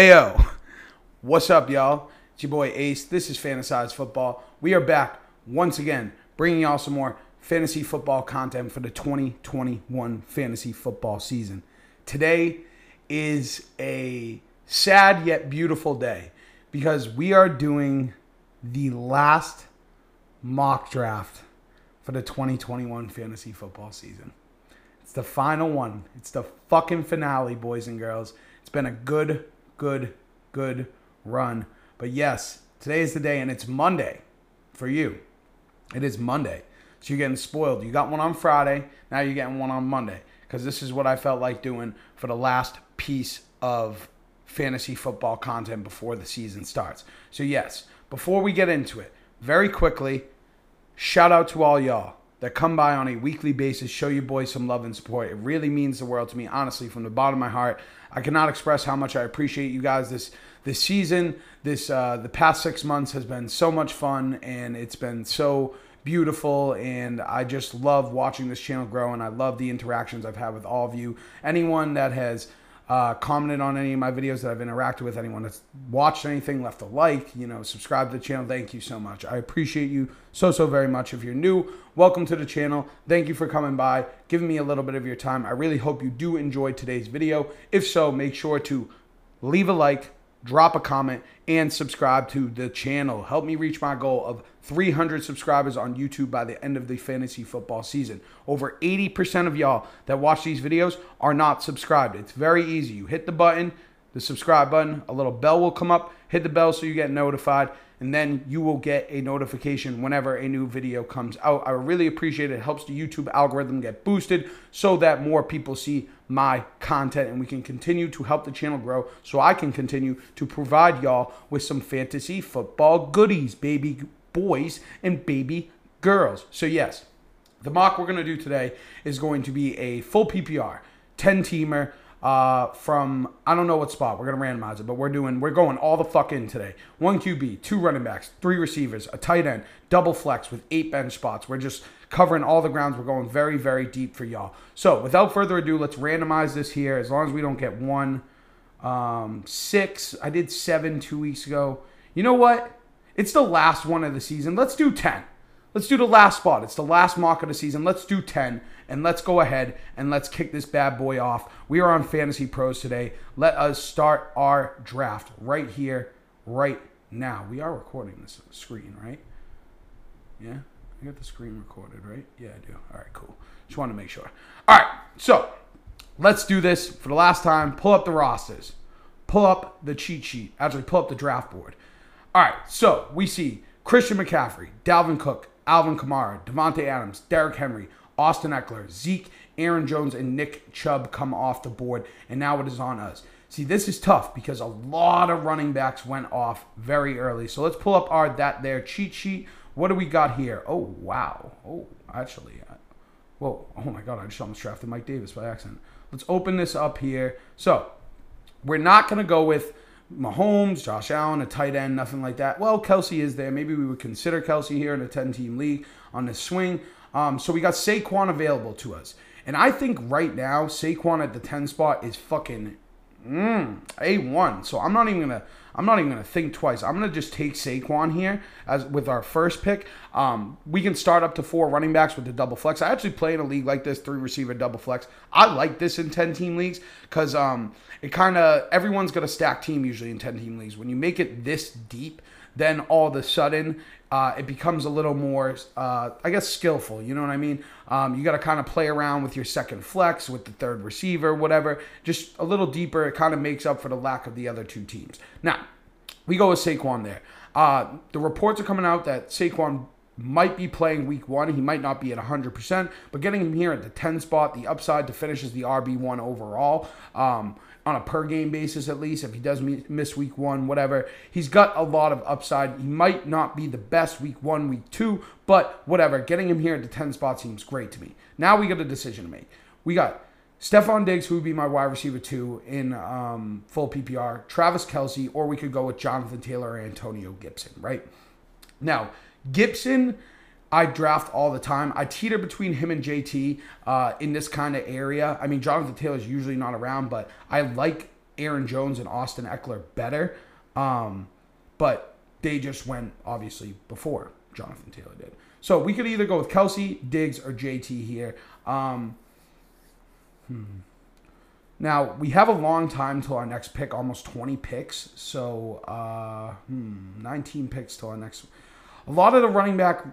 Ayo, what's up, y'all? It's your boy Ace. This is Fantasized Football. We are back once again, bringing y'all some more fantasy football content for the 2021 fantasy football season. Today is a sad yet beautiful day because we are doing the last mock draft for the 2021 fantasy football season. It's the final one. It's the fucking finale, boys and girls. It's been a good, good, good run. But yes, today is the day, and it's Monday for you. It is Monday. So you're getting spoiled. You got one on Friday, now you're getting one on Monday. Because this is what I felt like doing for the last piece of fantasy football content before the season starts. So, yes, before we get into it, very quickly, shout out to all y'all that come by on a weekly basis, show your boys some love and support. It really means the world to me, honestly, from the bottom of my heart. I cannot express how much I appreciate you guys this this season. This uh, the past six months has been so much fun, and it's been so beautiful and I just love watching this channel grow and I love the interactions I've had with all of you. Anyone that has uh, commented on any of my videos that I've interacted with, anyone that's watched anything, left a like, you know, subscribe to the channel. Thank you so much. I appreciate you so, so very much. If you're new, welcome to the channel. Thank you for coming by, giving me a little bit of your time. I really hope you do enjoy today's video. If so, make sure to leave a like, drop a comment, and subscribe to the channel. Help me reach my goal of 300 subscribers on YouTube by the end of the fantasy football season. Over 80% of y'all that watch these videos are not subscribed. It's very easy. You hit the button, the subscribe button, a little bell will come up. Hit the bell so you get notified and then you will get a notification whenever a new video comes out. I really appreciate it. It helps the YouTube algorithm get boosted so that more people see my content and we can continue to help the channel grow so I can continue to provide y'all with some fantasy football goodies, baby boys and baby girls. So, yes, the mock we're going to do today is going to be a full PPR, 10 teamer uh, from I don't know what spot. We're gonna randomize it, but we're doing we're going all the fuck in today. One QB, two running backs, three receivers, a tight end, double flex with eight bench spots. We're just covering all the grounds. We're going very very deep for y'all. So without further ado, let's randomize this here. As long as we don't get one, um, six. I did seven two weeks ago. You know what? It's the last one of the season. Let's do ten. Let's do the last spot. It's the last mock of the season. Let's do 10 and let's go ahead and let's kick this bad boy off. We are on Fantasy Pros today. Let us start our draft right here, right now. We are recording this screen, right? Yeah? I got the screen recorded, right? Yeah, I do. All right, cool. Just want to make sure. All right, so let's do this for the last time. Pull up the rosters, pull up the cheat sheet, actually, pull up the draft board. All right, so we see Christian McCaffrey, Dalvin Cook, Alvin Kamara, Davante Adams, Derrick Henry, Austin Ekeler, Zeke, Aaron Jones, and Nick Chubb come off the board, and now it is on us. See, this is tough because a lot of running backs went off very early. So let's pull up our that there cheat sheet. What do we got here? Oh wow. Oh, actually, I, whoa. Oh my God, I just almost drafted Mike Davis by accident. Let's open this up here. So we're not gonna go with Mahomes, Josh Allen, a tight end, nothing like that. Well, Kelce is there. Maybe we would consider Kelce here in a 10 team league on this swing. Um, so we got Saquon available to us. And I think right now, Saquon at the 10 spot is fucking mm, A1. So I'm not even to I'm not even to think twice. I'm to just take Saquon here as with our first pick. Um, we can start up to four running backs with the double flex. I actually play in a league like this, three receiver double flex. I like this in 10 team leagues because um, it kind of everyone's got a stack team usually in 10 team leagues. When you make it this deep, then all of a sudden uh, it becomes a little more, uh, I guess, skillful. You know what I mean? Um, you got to kind of play around with your second flex, with the third receiver, whatever. Just a little deeper. It kind of makes up for the lack of the other two teams. Now, we go with Saquon there. Uh, the reports are coming out that Saquon might be playing week one. He might not be at 100%, but getting him here at the 10 spot, the upside to finish as the RB1 overall. Um, on a per game basis at least. If he does miss week one, whatever, he's got a lot of upside. He might not be the best week one, week two, but whatever. Getting him here at the 10 spot seems great to me. Now we got a decision to make. We got Stefon Diggs, who would be my wide receiver two in um, full PPR, Travis Kelce, or we could go with Jonathan Taylor or Antonio Gibson, right? Now, Gibson I draft all the time. I teeter between him and JT uh, in this kind of area. I mean, Jonathan Taylor's usually not around, but I like Aaron Jones and Austin Ekeler better. Um, but they just went obviously before Jonathan Taylor did. So we could either go with Kelce, Diggs, or JT here. Um, hmm. Now we have a long time till our next pick, almost 20 picks. So uh, hmm, 19 picks till our next. A lot of the running back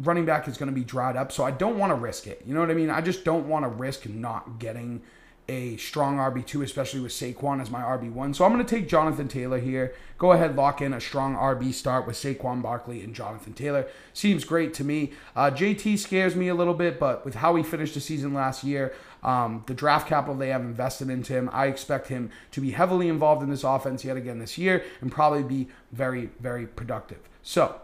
running back is going to be dried up, so I don't want to risk it. You know what I mean? I just don't want to risk not getting a strong RB2, especially with Saquon as my RB1. So I'm going to take Jonathan Taylor here. Go ahead, lock in a strong RB start with Saquon Barkley and Jonathan Taylor. Seems great to me. Uh, JT scares me a little bit, but with how he finished the season last year, um, the draft capital they have invested into him, I expect him to be heavily involved in this offense yet again this year and probably be very, very productive. So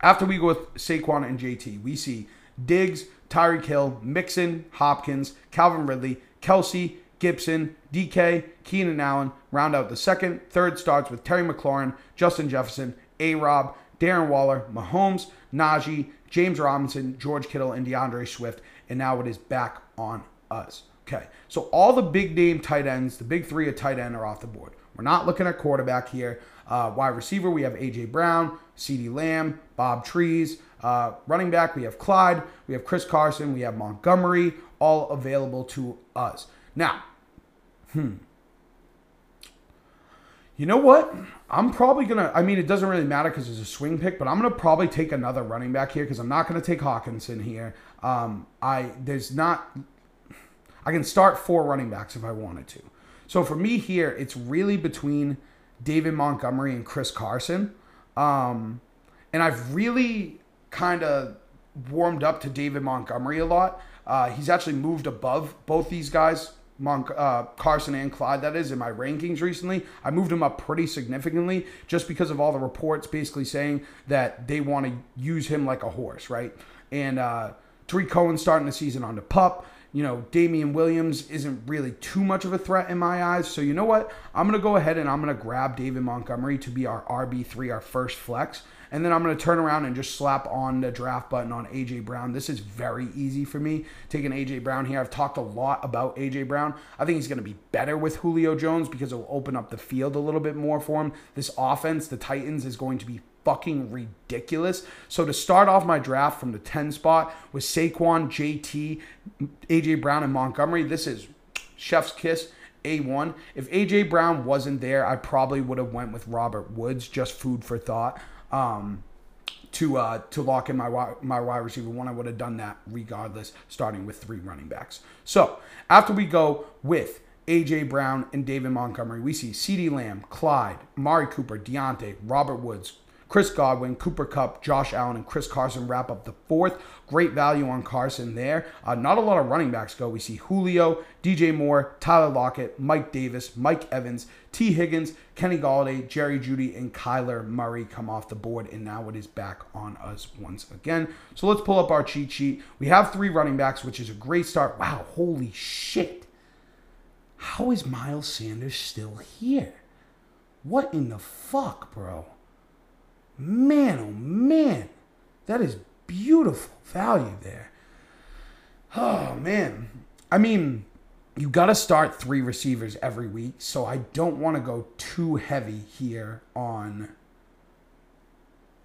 after we go with Saquon and JT, we see Diggs, Tyreek Hill, Mixon, Hopkins, Calvin Ridley, Kelce, Gibson, DK, Keenan Allen round out the second. Third starts with Terry McLaurin, Justin Jefferson, A Rob, Darren Waller, Mahomes, Najee, James Robinson, George Kittle, and D'Andre Swift. And now it is back on us. Okay, so all the big name tight ends, the big three of tight end are off the board. We're not looking at quarterback here. Uh, wide receiver, we have A.J. Brown, CeeDee Lamb, Bob Trees. Uh, running back, we have Clyde, we have Chris Carson, we have Montgomery, all available to us. Now, hmm. You know what? I'm probably gonna. I mean, it doesn't really matter because it's a swing pick, but I'm gonna probably take another running back here because I'm not gonna take Hockenson here. Um, I there's not. I can start four running backs if I wanted to. So for me here, it's really between David Montgomery and Chris Carson. Um, and I've really kind of warmed up to David Montgomery a lot. Uh, he's actually moved above both these guys, Mon- uh, Carson and Clyde, that is, in my rankings recently. I moved him up pretty significantly just because of all the reports basically saying that they want to use him like a horse, right? And uh, Tarik Cohen starting the season on the pup. You know, Damien Williams isn't really too much of a threat in my eyes. So, you know what? I'm going to go ahead and I'm going to grab David Montgomery to be our RB3, our first flex. And then I'm going to turn around and just slap on the draft button on AJ Brown. This is very easy for me taking AJ Brown here. I've talked a lot about AJ Brown. I think he's going to be better with Julio Jones because it'll open up the field a little bit more for him. This offense, the Titans, is going to be fucking ridiculous. So to start off my draft from the 10 spot with Saquon, JT, AJ Brown, and Montgomery, this is chef's kiss. A1. If AJ Brown wasn't there, I probably would have went with Robert Woods, just food for thought um, to uh, to lock in my my wide receiver one. I would have done that regardless, starting with three running backs. So after we go with AJ Brown and David Montgomery, we see CeeDee Lamb, Clyde, Mari Cooper, Diontae, Robert Woods, Chris Godwin, Cooper Kupp, Josh Allen, and Chris Carson wrap up the fourth. Great value on Carson there. Uh, not a lot of running backs go. We see Julio, DJ Moore, Tyler Lockett, Mike Davis, Mike Evans, Tee Higgins, Kenny Golladay, Jerry Jeudy, and Kyler Murray come off the board, and now it is back on us once again. So let's pull up our cheat sheet. We have three running backs, which is a great start. Wow, holy shit. How is Miles Sanders still here? What in the fuck, bro? Man, oh man, that is beautiful value there. Oh man, I mean, you got to start three receivers every week, so I don't want to go too heavy here on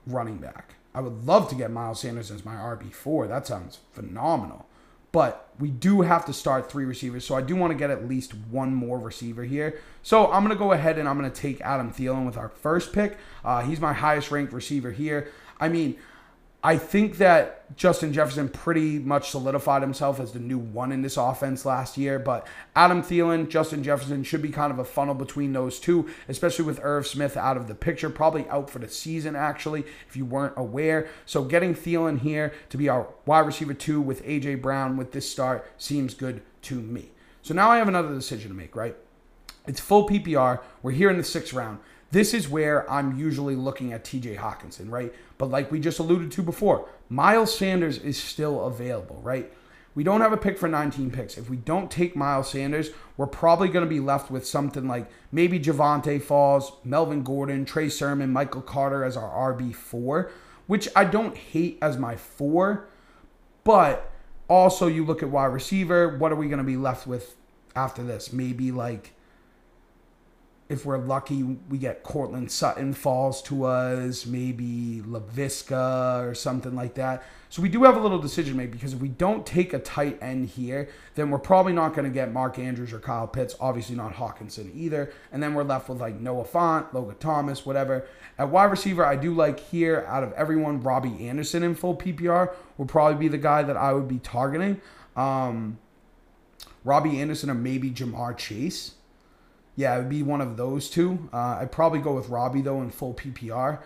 running back. I would love to get Miles Sanders as my RB4. That sounds phenomenal. But we do have to start three receivers, so I do want to get at least one more receiver here. So I'm going to go ahead and I'm going to take Adam Thielen with our first pick. Uh, he's my highest ranked receiver here. I mean, I think that Justin Jefferson pretty much solidified himself as the new one in this offense last year. But Adam Thielen, Justin Jefferson should be kind of a funnel between those two, especially with Irv Smith out of the picture, probably out for the season, actually, if you weren't aware. So getting Thielen here to be our wide receiver two with A.J. Brown with this start seems good to me. So now I have another decision to make, right? It's full PPR. We're here in the sixth round. This is where I'm usually looking at TJ Hockenson, right? But like we just alluded to before, Miles Sanders is still available, right? We don't have a pick for 19 picks. If we don't take Miles Sanders, we're probably going to be left with something like maybe Javonte Falls, Melvin Gordon, Trey Sermon, Michael Carter as our RB4, which I don't hate as my four. But also, you look at wide receiver, what are we going to be left with after this? Maybe like if we're lucky, we get Courtland Sutton falls to us, maybe Laviska or something like that. So we do have a little decision to make because if we don't take a tight end here, then we're probably not going to get Mark Andrews or Kyle Pitts. Obviously not Hockenson either. And then we're left with like Noah Fant, Logan Thomas, whatever. At wide receiver, I do like here out of everyone, Robbie Anderson in full PPR will probably be the guy that I would be targeting. Um, Robbie Anderson or maybe Ja'Marr Chase. Yeah, it would be one of those two. Uh, I'd probably go with Robbie though in full PPR.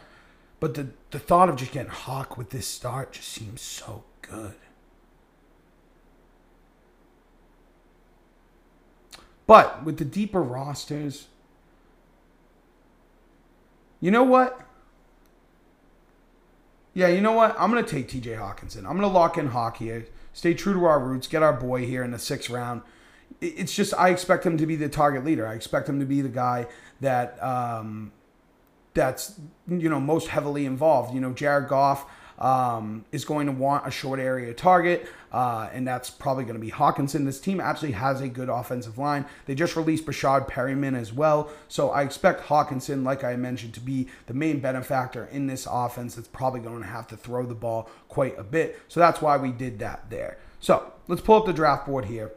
But the the thought of just getting Hawk with this start just seems so good. But with the deeper rosters, you know what? Yeah, you know what? I'm to take TJ Hockenson. I'm to lock in Hawk here. Stay true to our roots. Get our boy here in the sixth round. It's just, I expect him to be the target leader. I expect him to be the guy that um, that's you know most heavily involved. You know, Jared Goff um, is going to want a short area target, uh, and that's probably going to be Hockenson. This team actually has a good offensive line. They just released Breshad Perriman as well, so I expect Hockenson, like I mentioned, to be the main benefactor in this offense. That's probably going to have to throw the ball quite a bit. So that's why we did that there. So let's pull up the draft board here.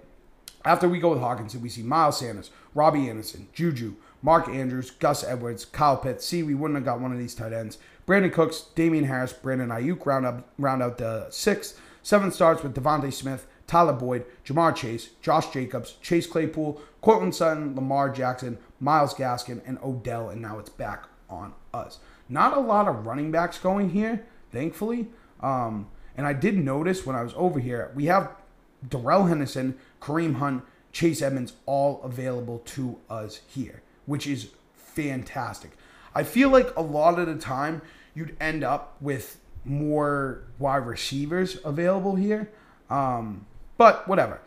After we go with Hockenson, we see Miles Sanders, Robbie Anderson, Juju, Mark Andrews, Gus Edwards, Kyle Pitts. See, we wouldn't have got one of these tight ends. Brandin Cooks, Damien Harris, Brandon Aiyuk round up round out the sixth. Seven starts with DeVonta Smith, Tyler Boyd, Ja'Marr Chase, Josh Jacobs, Chase Claypool, Courtland Sutton, Lamar Jackson, Myles Gaskin, and Odell. And now it's back on us. Not a lot of running backs going here, thankfully. Um, and I did notice when I was over here, we have Darrell Henderson, Kareem Hunt, Chase Edmonds all available to us here which is fantastic. I feel like a lot of the time you'd end up with more wide receivers available here. Um, but whatever.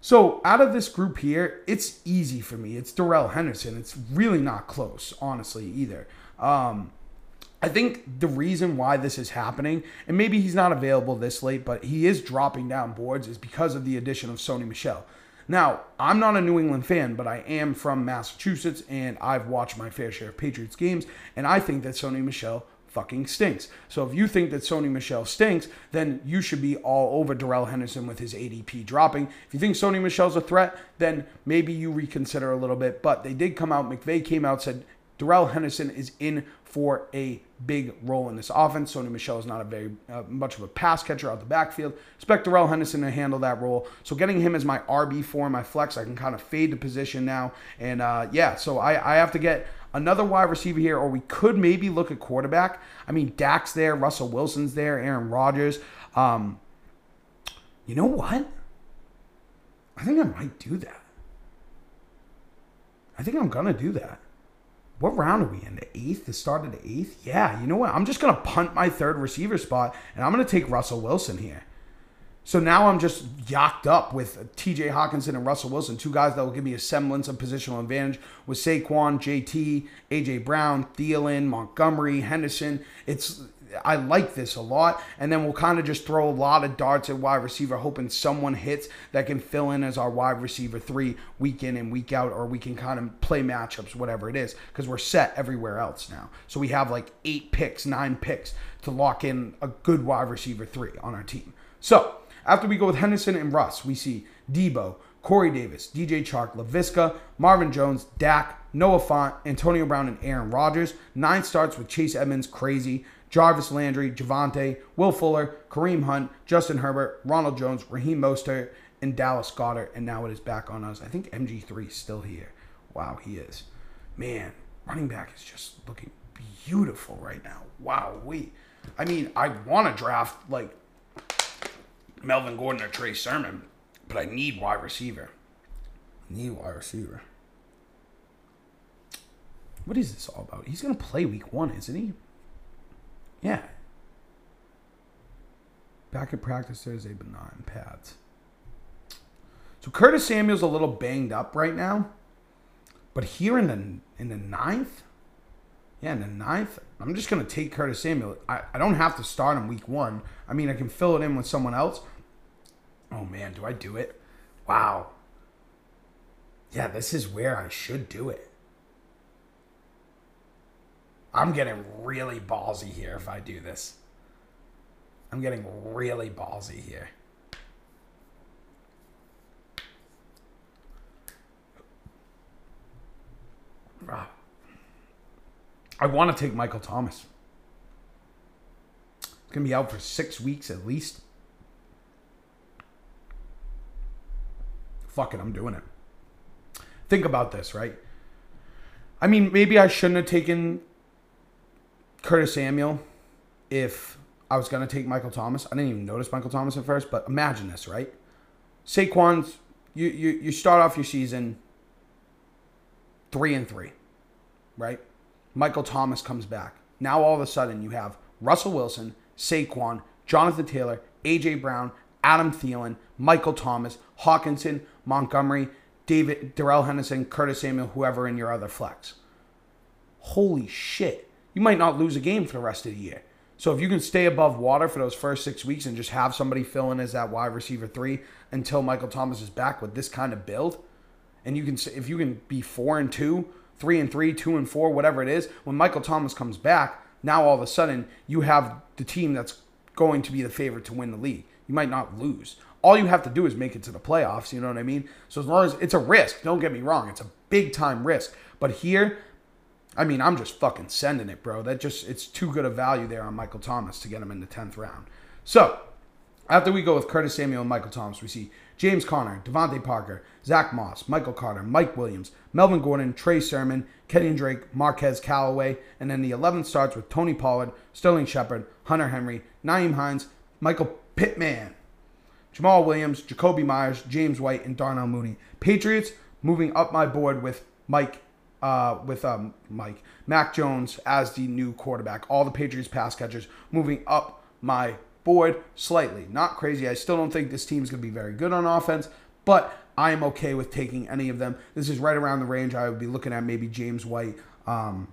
So out of this group here, it's easy for me. It's Darrell Henderson. It's really not close, honestly, either. Um, I think the reason why this is happening, and maybe he's not available this late, but he is dropping down boards, is because of the addition of Sony Michel. Now, I'm not a New England fan, but I am from Massachusetts and I've watched my fair share of Patriots games, and I think that Sony Michel fucking stinks. So if you think that Sony Michel stinks, then you should be all over Darrell Henderson with his ADP dropping. If you think Sony Michel's a threat, then maybe you reconsider a little bit. But they did come out, McVay came out, said Darrell Henderson is in for a big role in this offense. Sony Michel is not a very uh, much of a pass catcher out the backfield. Expect Darrell Henderson to handle that role. So getting him as my RB4, my flex, I can kind of fade the position now. And uh, yeah, so I, I have to get another wide receiver here, or we could maybe look at quarterback. I mean, Dak's there, Russell Wilson's there, Aaron Rodgers. Um, you know what? I think I might do that. I think I'm gonna do that what round are we in? The eighth, the start of the eighth? Yeah, you know what? I'm just going to punt my third receiver spot and I'm going to take Russell Wilson here. So now I'm just yacked up with TJ Hockenson and Russell Wilson, two guys that will give me a semblance of positional advantage with Saquon, JT, AJ Brown, Thielen, Montgomery, Henderson. It's I like this a lot. And then we'll kind of just throw a lot of darts at wide receiver, hoping someone hits that can fill in as our wide receiver three week in and week out, or we can kind of play matchups, whatever it is, because we're set everywhere else now. So we have like eight picks, nine picks to lock in a good wide receiver three on our team. So after we go with Henderson and Russ, we see Deebo, Corey Davis, DJ Chark, Laviska, Marvin Jones, Dak, Noah Fant, Antonio Brown, and Aaron Rodgers. Nine starts with Chase Edmonds, crazy. Jarvis Landry, Javonte, Will Fuller, Kareem Hunt, Justin Herbert, Ronald Jones, Raheem Mostert, and Dallas Goedert. And now it is back on us. I think MG3 is still here. Wow, he is. Man, running back is just looking beautiful right now. Wow, we. I mean, I want to draft like Melvin Gordon or Trey Sermon, but I need wide receiver. need wide receiver. What is this all about? He's gonna play week one, isn't he? Yeah. Back at practice Thursday, but not in pads. So Curtis Samuel's a little banged up right now. But here in the in the ninth, yeah, in the ninth, I'm just gonna take Curtis Samuel. I, I don't have to start him week one. I mean I can fill it in with someone else. Oh man, do I do it? Wow. Yeah, this is where I should do it. I'm getting really ballsy here if I do this. I'm getting really ballsy here. Ah. I want to take Michael Thomas. He's going to be out for six weeks at least. Fuck it, I'm doing it. Think about this, right? I mean, maybe I shouldn't have taken Curtis Samuel if I was going to take Michael Thomas. I didn't even notice Michael Thomas at first, but imagine this, right? Saquon's, you, you, you start off your season three and three, right? Michael Thomas comes back. Now all of a sudden you have Russell Wilson, Saquon, Jonathan Taylor, AJ Brown, Adam Thielen, Michael Thomas, Hockenson, Montgomery, David Darrell Henderson, Curtis Samuel, whoever in your other flex. Holy shit. You might not lose a game for the rest of the year. So if you can stay above water for those first six weeks and just have somebody fill in as that wide receiver three until Michael Thomas is back with this kind of build, and you can if you can be four and two three and three, two and four, whatever it is, when Michael Thomas comes back, now all of a sudden you have the team that's going to be the favorite to win the league. You might not lose. All you have to do is make it to the playoffs. You know what I mean? So as long as it's a risk, don't get me wrong, it's a big time risk. But here, I mean, I'm just fucking sending it, bro. That just it's too good a value there on Michael Thomas to get him in the tenth round. So after we go with Curtis Samuel and Michael Thomas, we see James Conner, DeVante Parker, Zack Moss, Michael Carter, Mike Williams, Melvin Gordon, Trey Sermon, Kenyon Drake, Marquez Callaway, and then the 11th starts with Tony Pollard, Sterling Shepard, Hunter Henry, Nyheim Hines, Michael Pittman, Jamaal Williams, Jakobi Meyers, James White, and Darnell Mooney. Patriots moving up my board with Mike, uh, with um, Mike Mac Jones as the new quarterback. All the Patriots pass catchers moving up my board slightly. Not crazy. I still don't think this team is going to be very good on offense, but I'm okay with taking any of them. This is right around the range I would be looking at maybe James White, um,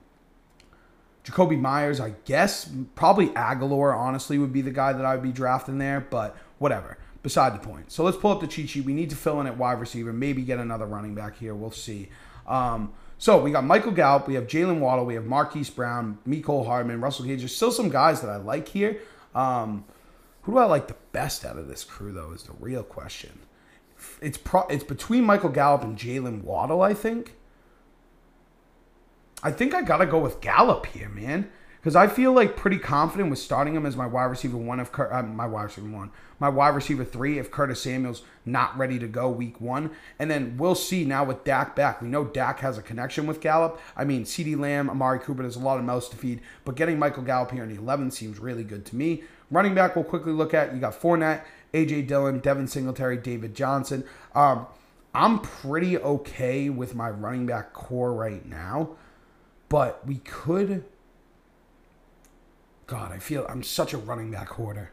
Jakobi Meyers, I guess. Probably Agholor, honestly, would be the guy that I would be drafting there, but whatever. Beside the point. So let's pull up the cheat sheet. We need to fill in at wide receiver, maybe get another running back here. We'll see. Um, so we got Michael Gallup, we have Jaylen Waddle, we have Marquise Brown, Mecole Hardman, Russell Gage. There's still some guys that I like here. Um, who do I like the best out of this crew, though, is the real question. It's pro- it's between Michael Gallup and Jaylen Waddle, I think. I think I gotta go with Gallup here, man, because I feel like pretty confident with starting him as my wide receiver one. If uh, my wide receiver one, my wide receiver three, if Curtis Samuel's not ready to go week one, and then we'll see now with Dak back. We know Dak has a connection with Gallup. I mean, CeeDee Lamb, Amari Cooper, there's a lot of mouths to feed, but getting Michael Gallup here in the 11 seems really good to me. Running back, we'll quickly look at. You got Fournette, AJ Dillon, Devin Singletary, David Johnson. Um, I'm pretty okay with my running back core right now, but we could. God, I feel I'm such a running back hoarder.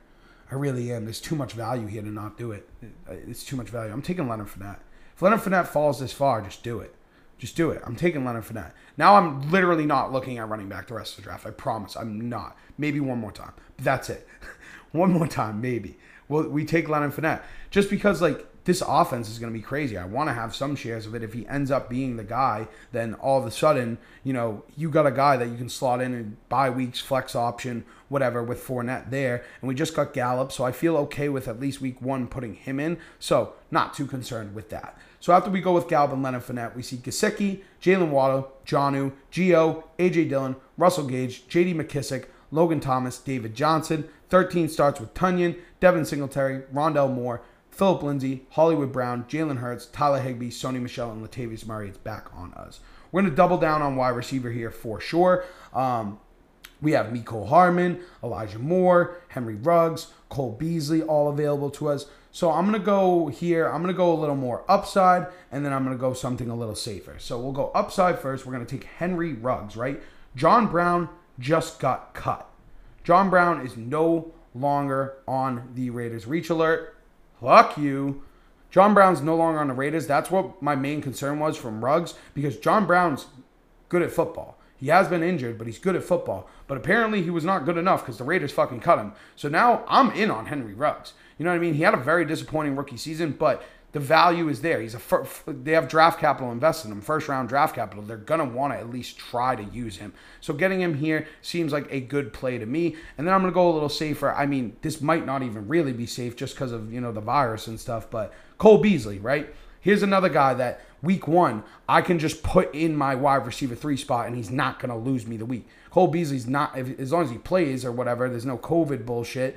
I really am. There's too much value here to not do it. It's too much value. I'm taking Leonard Fournette. If Leonard Fournette falls this far, just do it. Just do it. I'm taking Leonard Fournette. Now I'm literally not looking at running back the rest of the draft. I promise. I'm not. Maybe one more time. But that's it. one more time, maybe. Well, we take Leonard Fournette. Just because, like, this offense is going to be crazy. I want to have some shares of it. If he ends up being the guy, then all of a sudden, you know, you got a guy that you can slot in and buy weeks, flex option, whatever, with Fournette there. And we just got Gallup, so I feel okay with at least week one putting him in. So not too concerned with that. So after we go with Gallup and Leonard Fournette, we see Gesicki, Jaylen Waddle, Jonnu, Gio, AJ Dillon, Russell Gage, JD McKissic, Logan Thomas, David Johnson. 13 starts with Tonyan, Devin Singletary, Rondale Moore, Philip Lindsay, Hollywood Brown, Jalen Hurts, Tyler Higbee, Sony Michel, and Latavius Murray. It's back on us. We're going to double down on wide receiver here for sure. Um, we have Mecole Hardman, Elijah Moore, Henry Ruggs, Cole Beasley, all available to us. So I'm going to go here. I'm going to go a little more upside, and then I'm going to go something a little safer. So we'll go upside first. We're going to take Henry Ruggs, right? John Brown just got cut. John Brown is no longer on the Raiders. Reach alert. Fuck you. John Brown's no longer on the Raiders. That's what my main concern was from Ruggs because John Brown's good at football. He has been injured, but he's good at football. But apparently he was not good enough because the Raiders fucking cut him. So now I'm in on Henry Ruggs. You know what I mean? He had a very disappointing rookie season, but the value is there. He's a fir- they have draft capital invested in him, first round draft capital. They're gonna want to at least try to use him. So getting him here seems like a good play to me. And then I'm gonna go a little safer. I mean, this might not even really be safe just because of you know the virus and stuff. But Cole Beasley, right? Here's another guy that week one I can just put in my wide receiver three spot and he's not gonna lose me the week. Cole Beasley's not as long as he plays or whatever. There's no COVID bullshit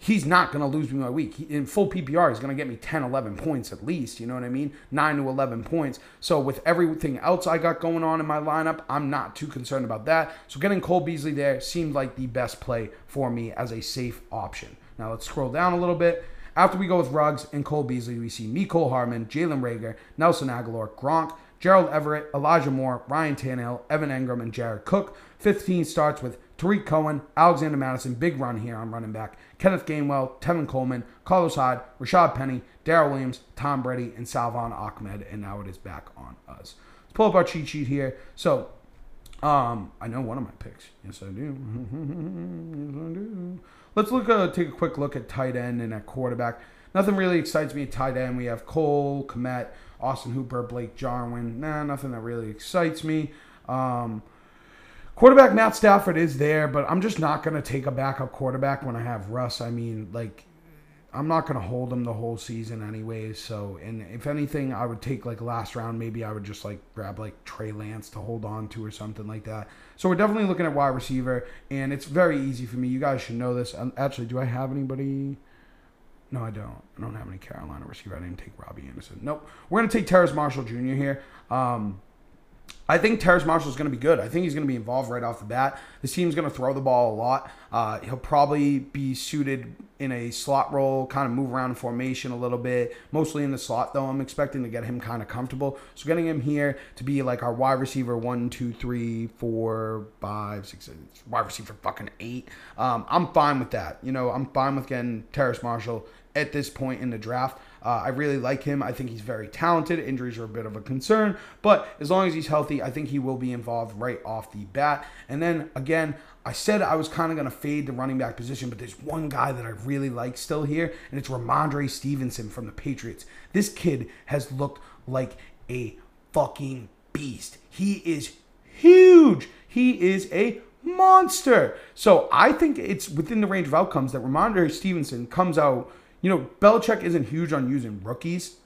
he's not going to lose me my week. He, in full PPR, he's going to get me 10, 11 points at least. You know what I mean? 9 to 11 points. So with everything else I got going on in my lineup, I'm not too concerned about that. So getting Cole Beasley there seemed like the best play for me as a safe option. Now let's scroll down a little bit. After we go with Ruggs and Cole Beasley, we see Mecole Hardman, Jalen Reagor, Nelson Agholor, Gronk, Gerald Everett, Elijah Moore, Ryan Tannehill, Evan Engram, and Jared Cook. 15 starts with Tarik Cohen, Alexander Mattison, big run here on running back, Kenneth Gainwell, Tevin Coleman, Carlos Hyde, Rashaad Penny, Darrel Williams, Tom Brady, and Salvon Ahmed, and now it is back on us. Let's pull up our cheat sheet here. So, um, I know one of my picks. Yes, I do. yes, I do. Let's look. Uh, take a quick look at tight end and at quarterback. Nothing really excites me at tight end. We have Cole, Kmet, Austin Hooper, Blake Jarwin. Nah, nothing that really excites me. Um, Quarterback Matt Stafford is there, but I'm just not going to take a backup quarterback when I have Russ. I mean, like, I'm not going to hold him the whole season anyways. So, and if anything, I would take like last round. Maybe I would just like grab like Trey Lance to hold on to or something like that. So we're definitely looking at wide receiver, and it's very easy for me. You guys should know this. Um, actually, do I have anybody? No, I don't. I don't have any Carolina receiver. I didn't take Robbie Anderson. Nope. We're going to take Terrace Marshall Jr. here. Um, I think Terrace Marshall is going to be good. I think he's going to be involved right off the bat. This team's going to throw the ball a lot. Uh, he'll probably be suited in a slot role, kind of move around formation a little bit, mostly in the slot, though. I'm expecting to get him kind of comfortable. So getting him here to be like our wide receiver one, two, three, four, five, six, wide receiver fucking eight. Um, I'm fine with that. You know, I'm fine with getting Terrace Marshall at this point in the draft. Uh, I really like him. I think he's very talented. Injuries are a bit of a concern, but as long as he's healthy, I think he will be involved right off the bat. And then again, I said I was kind of going to fade the running back position, but there's one guy that I really like still here, and it's Rhamondre Stevenson from the Patriots. This kid has looked like a fucking beast. He is huge. He is a monster. So I think it's within the range of outcomes that Rhamondre Stevenson comes out you know, Belichick isn't huge on using rookies,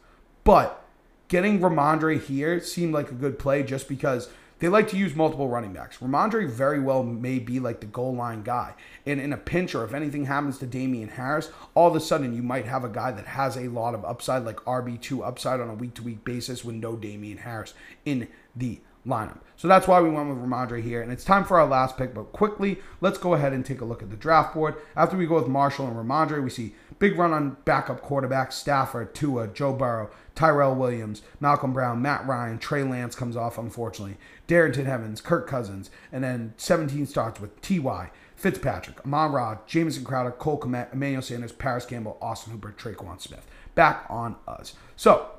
but getting Rhamondre here seemed like a good play just because they like to use multiple running backs. Rhamondre very well may be like the goal line guy. And in a pinch, or if anything happens to Damien Harris, all of a sudden you might have a guy that has a lot of upside, like RB2 upside on a week to week basis with no Damien Harris in the lineup. So that's why we went with Rhamondre here. And it's time for our last pick. But quickly, let's go ahead and take a look at the draft board. After we go with Marshall and Rhamondre, we see big run on backup quarterbacks Stafford, Tua, Joe Burrow, Tyrell Williams, Malcolm Brown, Matt Ryan, Trey Lance comes off, unfortunately. Darrynton Evans, Kirk Cousins. And then 17 starts with T.Y., Fitzpatrick, Amon Ra, Jamison Crowder, Cole Kmet, Emmanuel Sanders, Parris Campbell, Austin Hooper, Tre'Quan Smith. Back on us. So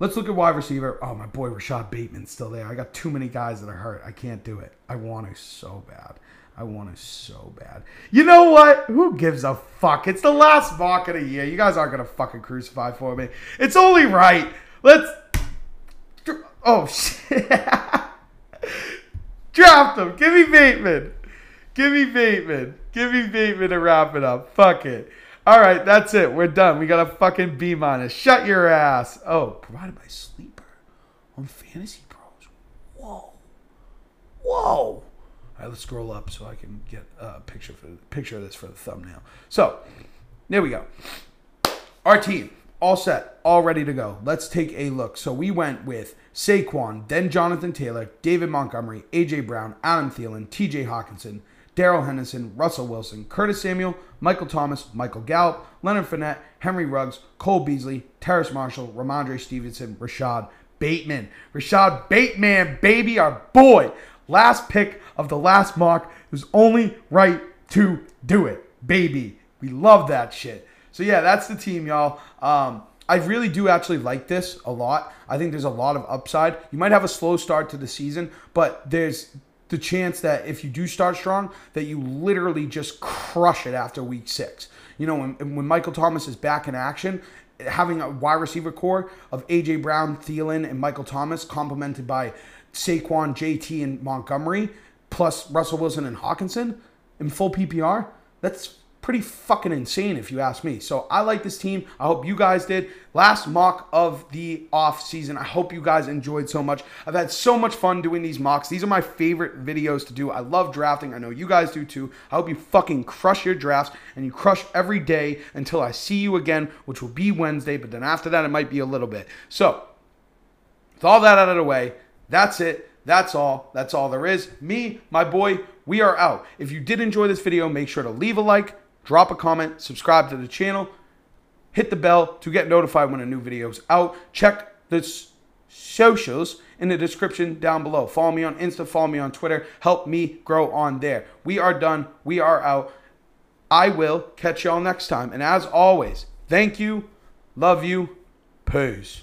Let's look at wide receiver. Oh, my boy Rashod Bateman's still there. I got too many guys that are hurt. I can't do it. I want to so bad. I want to so bad. You know what? Who gives a fuck? It's the last mock of the year. You guys aren't gonna fucking crucify for me. It's only right. Let's. Oh shit! Draft him. Give me Bateman. Give me Bateman. Give me Bateman to wrap it up. Fuck it. All right, that's it. We're done. We got a fucking B minus. Shut your ass. Oh, provided by Sleeper on Fantasy Pros. Whoa, whoa. Let's scroll up so I can get a picture for picture of this for the thumbnail. So, there we go. Our team all set, all ready to go. Let's take a look. So we went with Saquon, then Jonathan Taylor, David Montgomery, AJ Brown, Adam Thielen, T.J. Hockenson, Darrell Henderson, Russell Wilson, Curtis Samuel, Michael Thomas, Michael Gallup, Leonard Fournette, Henry Ruggs, Cole Beasley, Terrace Marshall, Rhamondre Stevenson, Rashod Bateman. Rashod Bateman, baby, our boy. Last pick of the last mock. It was only right to do it, baby. We love that shit. So yeah, that's the team, y'all. Um, I really do actually like this a lot. I think there's a lot of upside. You might have a slow start to the season, but there's the chance that if you do start strong, that you literally just crush it after week six. You know, when, when Michael Thomas is back in action, having a wide receiver core of AJ Brown, Thielen, and Michael Thomas, complemented by Saquon, JT, and Montgomery, plus Russell Wilson and Hockenson in full PPR, that's pretty fucking insane if you ask me. So I like this team. I hope you guys did. Last mock of the off season. I hope you guys enjoyed so much. I've had so much fun doing these mocks. These are my favorite videos to do. I love drafting. I know you guys do too. I hope you fucking crush your drafts and you crush every day until I see you again, which will be Wednesday, but then after that it might be a little bit. So, with all that out of the way, that's it. That's all. That's all there is. Me, my boy, we are out. If you did enjoy this video, make sure to leave a like, drop a comment, subscribe to the channel, hit the bell to get notified when a new video is out. Check the socials in the description down below. Follow me on Insta, follow me on Twitter. Help me grow on there. We are done. We are out. I will catch y'all next time. And as always, thank you, love you, peace.